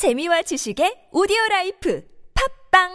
재미와 지식의 오디오 life 팟빵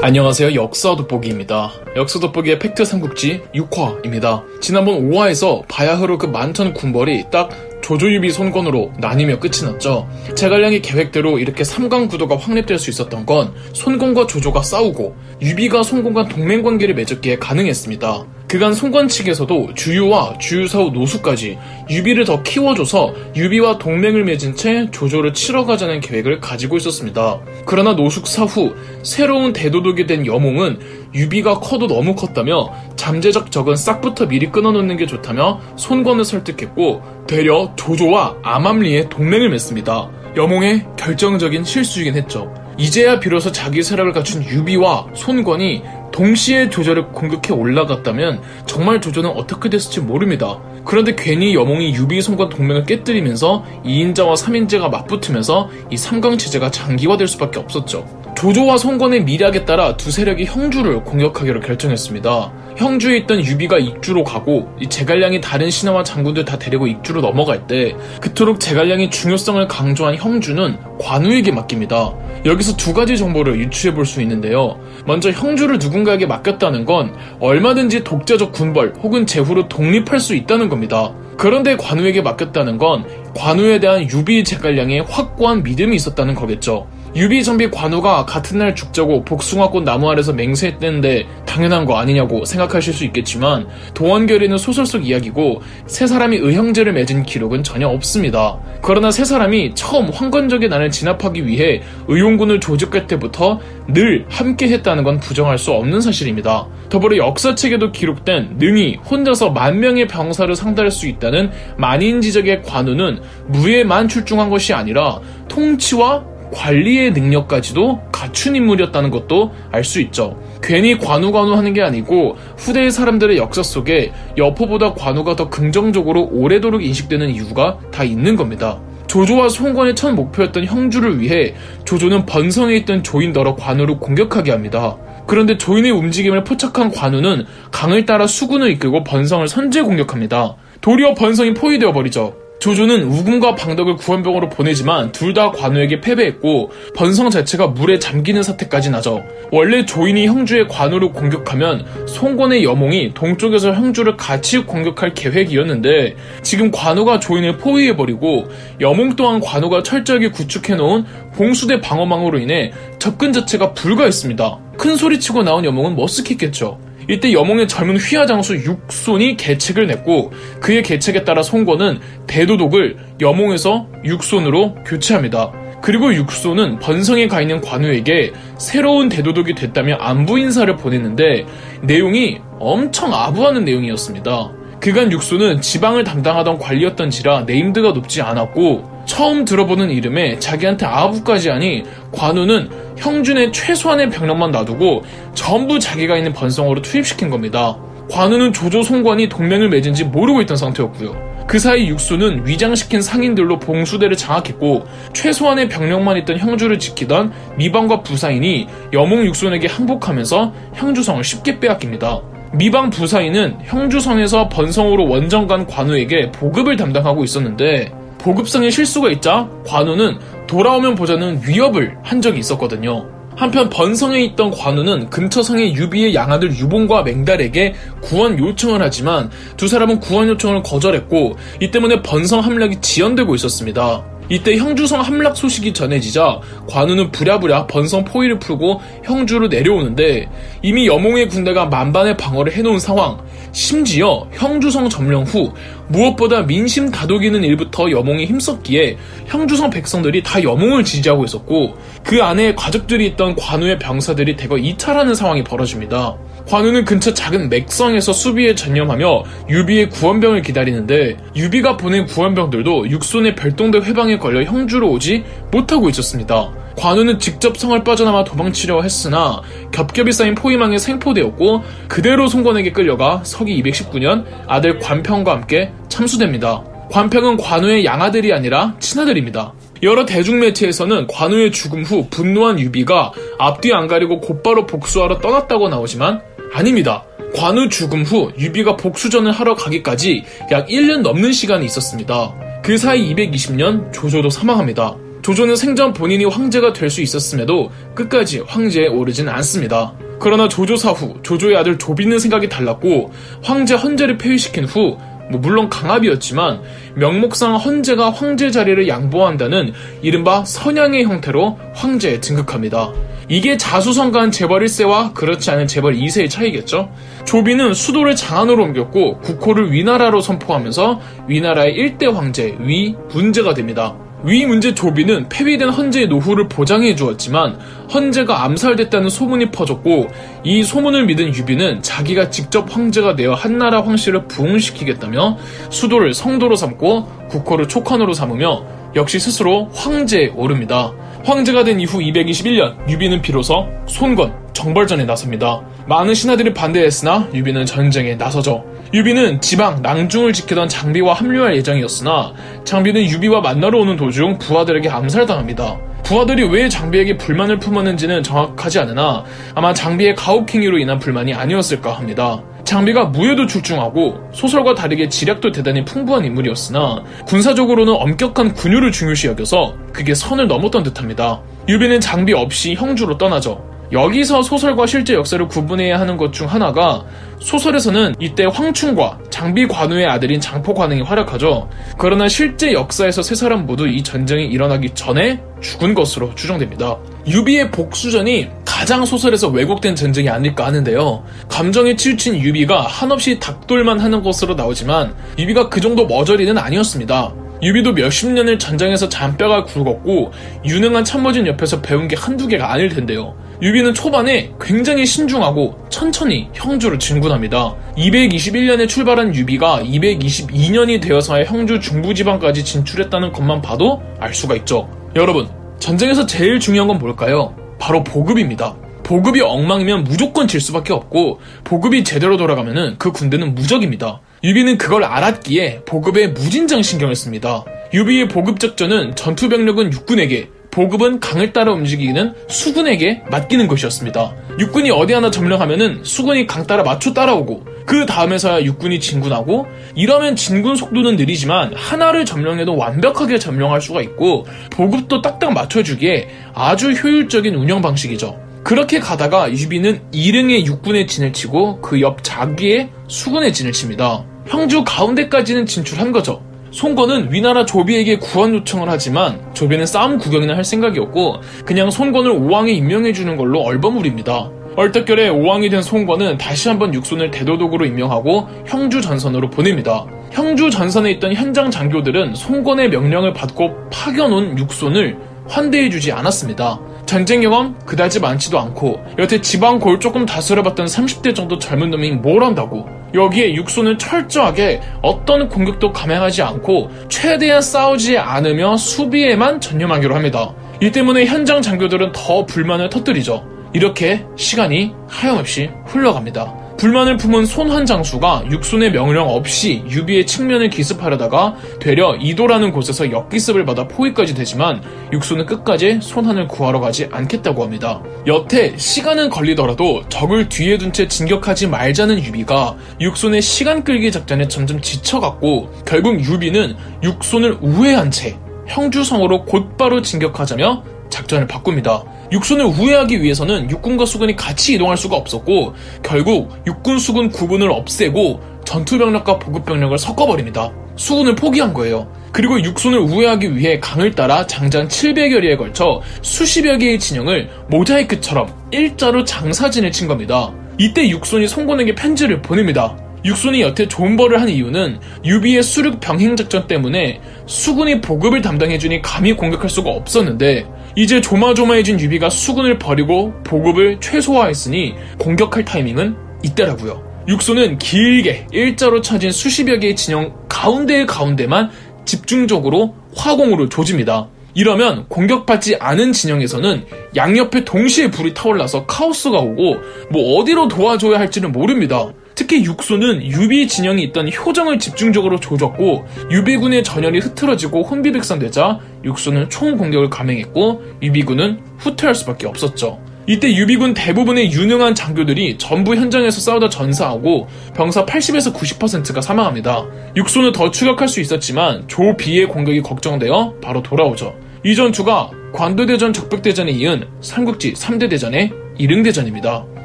안녕하세요. 역사 돋보기입니다. 역사 돋보기의 팩트 삼국지 6화입니다. 지난번 5화에서 바야흐로 그 많던 군벌이 딱 조조 유비 손권으로 나뉘며 끝이 났죠. 제갈량의 계획대로 이렇게 삼강 구도가 확립될 수 있었던 건 손권과 조조가 싸우고 유비가 손권과 동맹 관계를 맺었기에 가능했습니다. 그간 손권 측에서도 주유와 주유 사후 노숙까지 유비를 더 키워줘서 유비와 동맹을 맺은 채 조조를 치러 가자는 계획을 가지고 있었습니다. 그러나 노숙 사후 새로운 대도독이 된 여몽은 유비가 커도 너무 컸다며 잠재적 적은 싹부터 미리 끊어놓는 게 좋다며 손권을 설득했고 되려 조조와 암암리에 동맹을 맺습니다. 여몽의 결정적인 실수이긴 했죠. 이제야 비로소 자기 세력을 갖춘 유비와 손권이 동시에 조조를 공격해 올라갔다면 정말 조조는 어떻게 됐을지 모릅니다. 그런데 괜히 여몽이 유비 손권 동맹을 깨뜨리면서 2인자와 3인자가 맞붙으면서 이 삼강체제가 장기화될 수밖에 없었죠. 조조와 손권의 밀약에 따라 두 세력이 형주를 공격하기로 결정했습니다. 형주에 있던 유비가 익주로 가고 제갈량이 다른 신하와 장군들 다 데리고 익주로 넘어갈 때 그토록 제갈량이 중요성을 강조한 형주는 관우에게 맡깁니다. 여기서 두 가지 정보를 유추해 볼 수 있는데요. 먼저 형주를 누군가에게 맡겼다는 건 얼마든지 독자적 군벌 혹은 제후로 독립할 수 있다는 겁니다. 그런데 관우에게 맡겼다는 건 관우에 대한 유비 제갈량의 확고한 믿음이 있었다는 거겠죠. 유비 장비 관우가 같은 날 죽자고 복숭아꽃 나무 아래서 맹세했는데 당연한 거 아니냐고 생각하실 수 있겠지만 도원결의는 소설 속 이야기고 세 사람이 의형제를 맺은 기록은 전혀 없습니다. 그러나 세 사람이 처음 황건적의 난을 진압하기 위해 의용군을 조직할 때부터 늘 함께 했다는 건 부정할 수 없는 사실입니다. 더불어 역사책에도 기록된 능히 혼자서 만 명의 병사를 상대할 수 있다는 만인지적의 관우는 무예만 출중한 것이 아니라 통치와 관리의 능력까지도 갖춘 인물이었다는 것도 알 수 있죠. 괜히 관우관우 하는 게 아니고 후대의 사람들의 역사 속에 여포보다 관우가 더 긍정적으로 오래도록 인식되는 이유가 다 있는 겁니다. 조조와 송권의 첫 목표였던 형주를 위해 조조는 번성에 있던 조인더러 관우를 공격하게 합니다. 그런데 조인의 움직임을 포착한 관우는 강을 따라 수군을 이끌고 번성을 선제 공격합니다. 도리어 번성이 포위되어 버리죠. 조조는 우금과 방덕을 구원병으로 보내지만 둘 다 관우에게 패배했고 번성 자체가 물에 잠기는 사태까지 나죠. 원래 조인이 형주의 관우를 공격하면 송권의 여몽이 동쪽에서 형주를 같이 공격할 계획이었는데 지금 관우가 조인을 포위해버리고 여몽 또한 관우가 철저하게 구축해놓은 공수대 방어망으로 인해 접근 자체가 불가했습니다. 큰 소리치고 나온 여몽은 머쓱했겠죠. 이때 여몽의 젊은 휘하 장수 육손이 계책을 냈고 그의 계책에 따라 송권은 대도독을 여몽에서 육손으로 교체합니다. 그리고 육손은 번성에 가 있는 관우에게 새로운 대도독이 됐다며 안부 인사를 보냈는데 내용이 엄청 아부하는 내용이었습니다. 그간 육손은 지방을 담당하던 관리였던지라 네임드가 높지 않았고 처음 들어보는 이름에 자기한테 아부까지 하니 관우는 형준의 최소한의 병력만 놔두고 전부 자기가 있는 번성으로 투입시킨 겁니다. 관우는 조조 송관이 동맹을 맺은 지 모르고 있던 상태였고요. 그 사이 육수는 위장시킨 상인들로 봉수대를 장악했고 최소한의 병력만 있던 형주를 지키던 미방과 부사인이 여몽 육손에게 항복하면서 형주성을 쉽게 빼앗깁니다. 미방 부사인은 형주성에서 번성으로 원정 간 관우에게 보급을 담당하고 있었는데 보급성에 실수가 있자 관우는 돌아오면 보자는 위협을 한 적이 있었거든요. 한편 번성에 있던 관우는 근처 성의 유비의 양아들 유봉과 맹달에게 구원 요청을 하지만 두 사람은 구원 요청을 거절했고 이 때문에 번성 함락이 지연되고 있었습니다. 이때 형주성 함락 소식이 전해지자 관우는 부랴부랴 번성 포위를 풀고 형주로 내려오는데 이미 여몽의 군대가 만반의 방어를 해놓은 상황 심지어 형주성 점령 후 무엇보다 민심 다독이는 일부터 여몽이 힘썼기에 형주성 백성들이 다 여몽을 지지하고 있었고 그 안에 가족들이 있던 관우의 병사들이 대거 이탈하는 상황이 벌어집니다. 관우는 근처 작은 맥성에서 수비에 전념하며 유비의 구원병을 기다리는데 유비가 보낸 구원병들도 육손의 별동대 회방에 걸려 형주로 오지 못하고 있었습니다. 관우는 직접 성을 빠져나와 도망치려 했으나 겹겹이 쌓인 포위망에 생포되었고 그대로 송권에게 끌려가 서기 219년 아들 관평과 함께 참수됩니다. 관평은 관우의 양아들이 아니라 친아들입니다. 여러 대중매체에서는 관우의 죽음 후 분노한 유비가 앞뒤 안 가리고 곧바로 복수하러 떠났다고 나오지만 아닙니다. 관우 죽음 후 유비가 복수전을 하러 가기까지 약 1년 넘는 시간이 있었습니다. 그 사이 220년 조조도 사망합니다. 조조는 생전 본인이 황제가 될 수 있었음에도 끝까지 황제에 오르진 않습니다. 그러나 조조 사후 조조의 아들 조비는 생각이 달랐고 황제 헌제를 폐위시킨 후 뭐 물론 강압이었지만 명목상 헌제가 황제 자리를 양보한다는 이른바 선양의 형태로 황제에 등극합니다. 이게 자수성가한 재벌 1세와 그렇지 않은 재벌 2세의 차이겠죠? 조비는 수도를 장안으로 옮겼고 국호를 위나라로 선포하면서 위나라의 1대 황제 위 문제가 됩니다. 위 문제 조비는 폐위된 헌제의 노후를 보장해 주었지만 헌제가 암살됐다는 소문이 퍼졌고 이 소문을 믿은 유비는 자기가 직접 황제가 되어 한나라 황실을 부흥시키겠다며 수도를 성도로 삼고 국호를 촉한으로 삼으며 역시 스스로 황제에 오릅니다. 황제가 된 이후 221년 유비는 비로소 손권 정벌전에 나섭니다. 많은 신하들이 반대했으나 유비는 전쟁에 나서죠. 유비는 지방 낭중을 지키던 장비와 합류할 예정이었으나 장비는 유비와 만나러 오는 도중 부하들에게 암살당합니다. 부하들이 왜 장비에게 불만을 품었는지는 정확하지 않으나 아마 장비의 가혹행위로 인한 불만이 아니었을까 합니다. 장비가 무예도 출중하고 소설과 다르게 지략도 대단히 풍부한 인물이었으나 군사적으로는 엄격한 군율을 중요시 여겨서 그게 선을 넘었던 듯합니다. 유비는 장비 없이 형주로 떠나죠. 여기서 소설과 실제 역사를 구분해야 하는 것 중 하나가 소설에서는 이때 황충과 장비 관우의 아들인 장포 관흥이 활약하죠. 그러나 실제 역사에서 세 사람 모두 이 전쟁이 일어나기 전에 죽은 것으로 추정됩니다. 유비의 복수전이 가장 소설에서 왜곡된 전쟁이 아닐까 하는데요. 감정에 치우친 유비가 한없이 닥돌만 하는 것으로 나오지만 유비가 그 정도 머저리는 아니었습니다. 유비도 몇십 년을 전장에서 잔뼈가 굵었고 유능한 참모진 옆에서 배운 게 한두 개가 아닐 텐데요. 유비는 초반에 굉장히 신중하고 천천히 형주를 진군합니다. 221년에 출발한 유비가 222년이 되어서야 형주 중부지방까지 진출했다는 것만 봐도 알 수가 있죠. 여러분, 전쟁에서 제일 중요한 건 뭘까요? 바로 보급입니다. 보급이 엉망이면 무조건 질 수밖에 없고 보급이 제대로 돌아가면은 그 군대는 무적입니다. 유비는 그걸 알았기에 보급에 무진장 신경을 씁니다. 유비의 보급 작전은 전투 병력은 육군에게 보급은 강을 따라 움직이는 수군에게 맡기는 것이었습니다. 육군이 어디 하나 점령하면은 수군이 강 따라 맞춰 따라오고 그 다음에서야 육군이 진군하고 이러면 진군 속도는 느리지만 하나를 점령해도 완벽하게 점령할 수가 있고 보급도 딱딱 맞춰주기에 아주 효율적인 운영 방식이죠. 그렇게 가다가 유비는 이릉에 육군의 진을 치고 그 옆 자귀에 수군의 진을 칩니다. 형주 가운데까지는 진출한 거죠. 손권은 위나라 조비에게 구원 요청을 하지만 조비는 싸움 구경이나 할 생각이었고 그냥 손권을 오왕에 임명해주는 걸로 얼버무립니다. 얼떨결에 오왕이 된 손권은 다시 한번 육손을 대도독으로 임명하고 형주 전선으로 보냅니다. 형주 전선에 있던 현장 장교들은 손권의 명령을 받고 파견온 육손을 환대해주지 않았습니다. 전쟁 경험 그다지 많지도 않고 여태 지방 골 조금 다스려봤던 30대 정도 젊은 놈이 뭘 한다고 여기에 육손은 철저하게 어떤 공격도 감행하지 않고 최대한 싸우지 않으며 수비에만 전념하기로 합니다. 이 때문에 현장 장교들은 더 불만을 터뜨리죠. 이렇게 시간이 하염없이 흘러갑니다. 불만을 품은 손환 장수가 육손의 명령 없이 유비의 측면을 기습하려다가 되려 이도라는 곳에서 역기습을 받아 포위까지 되지만 육손은 끝까지 손환을 구하러 가지 않겠다고 합니다. 여태 시간은 걸리더라도 적을 뒤에 둔 채 진격하지 말자는 유비가 육손의 시간 끌기 작전에 점점 지쳐갔고 결국 유비는 육손을 우회한 채 형주성으로 곧바로 진격하자며 작전을 바꿉니다. 육순을 우회하기 위해서는 육군과 수군이 같이 이동할 수가 없었고 결국 육군 수군 구분을 없애고 전투 병력과 보급 병력을 섞어버립니다. 수군을 포기한 거예요. 그리고 육순을 우회하기 위해 강을 따라 장장 700여 리에 걸쳐 수십여 개의 진영을 모자이크처럼 일자로 장사진을 친 겁니다. 이때 육순이 송곤에게 편지를 보냅니다. 육순이 여태 좋은 벌을 한 이유는 유비의 수륙 병행 작전 때문에 수군이 보급을 담당해주니 감히 공격할 수가 없었는데 이제 조마조마해진 유비가 수군을 버리고 보급을 최소화했으니 공격할 타이밍은 이때라고요. 육소는 길게 일자로 쳐진 수십여 개의 진영 가운데의 가운데만 집중적으로 화공으로 조집니다. 이러면 공격받지 않은 진영에서는 양옆에 동시에 불이 타올라서 카오스가 오고 뭐 어디로 도와줘야 할지는 모릅니다. 특히 육손은 유비 진영이 있던 효정을 집중적으로 조졌고 유비군의 전열이 흐트러지고 혼비백산되자 육손은 총 공격을 감행했고 유비군은 후퇴할 수밖에 없었죠. 이때 유비군 대부분의 유능한 장교들이 전부 현장에서 싸우다 전사하고 병사 80에서 90%가 사망합니다. 육손은 더 추격할 수 있었지만 조비의 공격이 걱정되어 바로 돌아오죠. 이 전투가 관도대전 적벽대전에 이은 삼국지 3대 대전의 이릉대전입니다.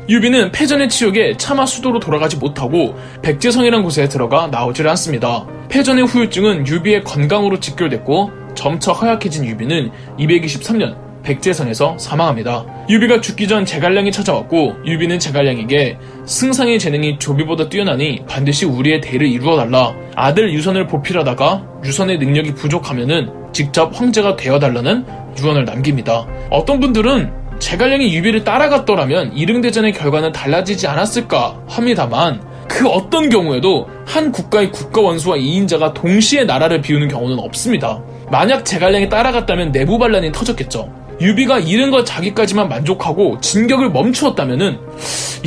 유비는 패전의 치욕에 차마 수도로 돌아가지 못하고 백제성이라는 곳에 들어가 나오질 않습니다. 패전의 후유증은 유비의 건강으로 직결됐고 점차 허약해진 유비는 223년 백제성에서 사망합니다. 유비가 죽기 전 제갈량이 찾아왔고 유비는 제갈량에게 승상의 재능이 조비보다 뛰어나니 반드시 우리의 대를 이루어달라. 아들 유선을 보필하다가 유선의 능력이 부족하면은 직접 황제가 되어달라는 유언을 남깁니다. 어떤 분들은 제갈량이 유비를 따라갔더라면 이릉대전의 결과는 달라지지 않았을까 합니다만 그 어떤 경우에도 한 국가의 국가 원수와 이인자가 동시에 나라를 비우는 경우는 없습니다. 만약 제갈량이 따라갔다면 내부 반란이 터졌겠죠. 유비가 잃은 것 자기까지만 만족하고 진격을 멈추었다면은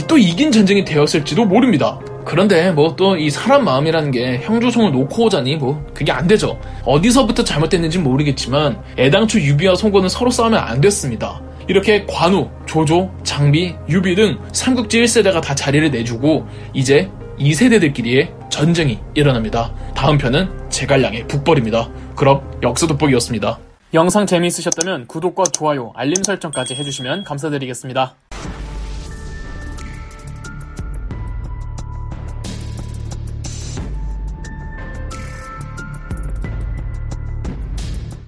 또 이긴 전쟁이 되었을지도 모릅니다. 그런데 뭐 또 이 사람 마음이라는 게 형조성을 놓고 오자니 뭐 그게 안 되죠. 어디서부터 잘못됐는지 모르겠지만 애당초 유비와 송건은 서로 싸우면 안 됐습니다. 이렇게 관우, 조조, 장비, 유비 등 삼국지 1세대가 다 자리를 내주고 이제 2세대들끼리의 전쟁이 일어납니다. 다음 편은 제갈량의 북벌입니다. 그럼 역사 돋보기였습니다. 영상 재미있으셨다면 구독과 좋아요, 알림 설정까지 해주시면 감사드리겠습니다.